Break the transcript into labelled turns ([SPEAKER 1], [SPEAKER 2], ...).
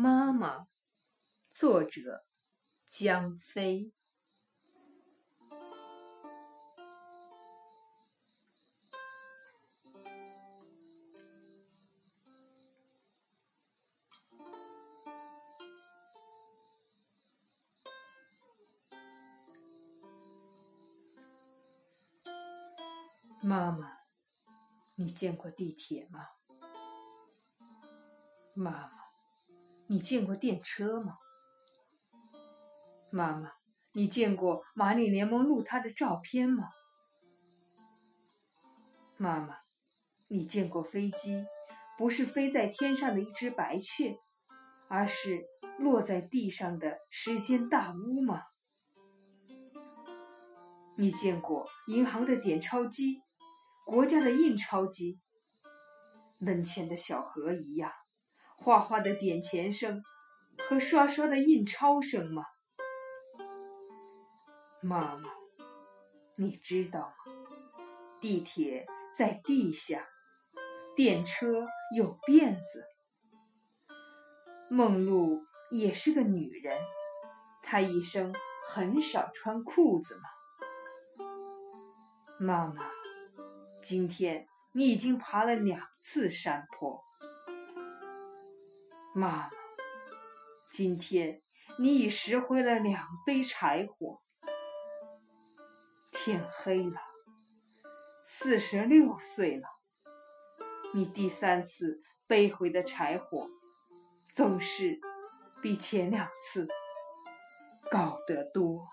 [SPEAKER 1] 妈妈，作者江飞。妈妈，你见过地铁吗？妈妈，你见过电车吗？妈妈，你见过玛丽莲梦露她的照片吗？妈妈，你见过飞机不是飞在天上的一只白雀，而是落在地上的时间大屋吗？你见过银行的点钞机？国家的印钞机，门前的小河一样，哗哗的点钱声和刷刷的印钞声吗？妈妈，你知道吗？地铁在地下，电车有辫子。梦露也是个女人，她一生很少穿裤子吗？妈妈。今天你已经爬了两次山坡，妈妈。今天你已拾回了两杯柴火。天黑了，四十六岁了，你第三次背回的柴火，总是比前两次高得多。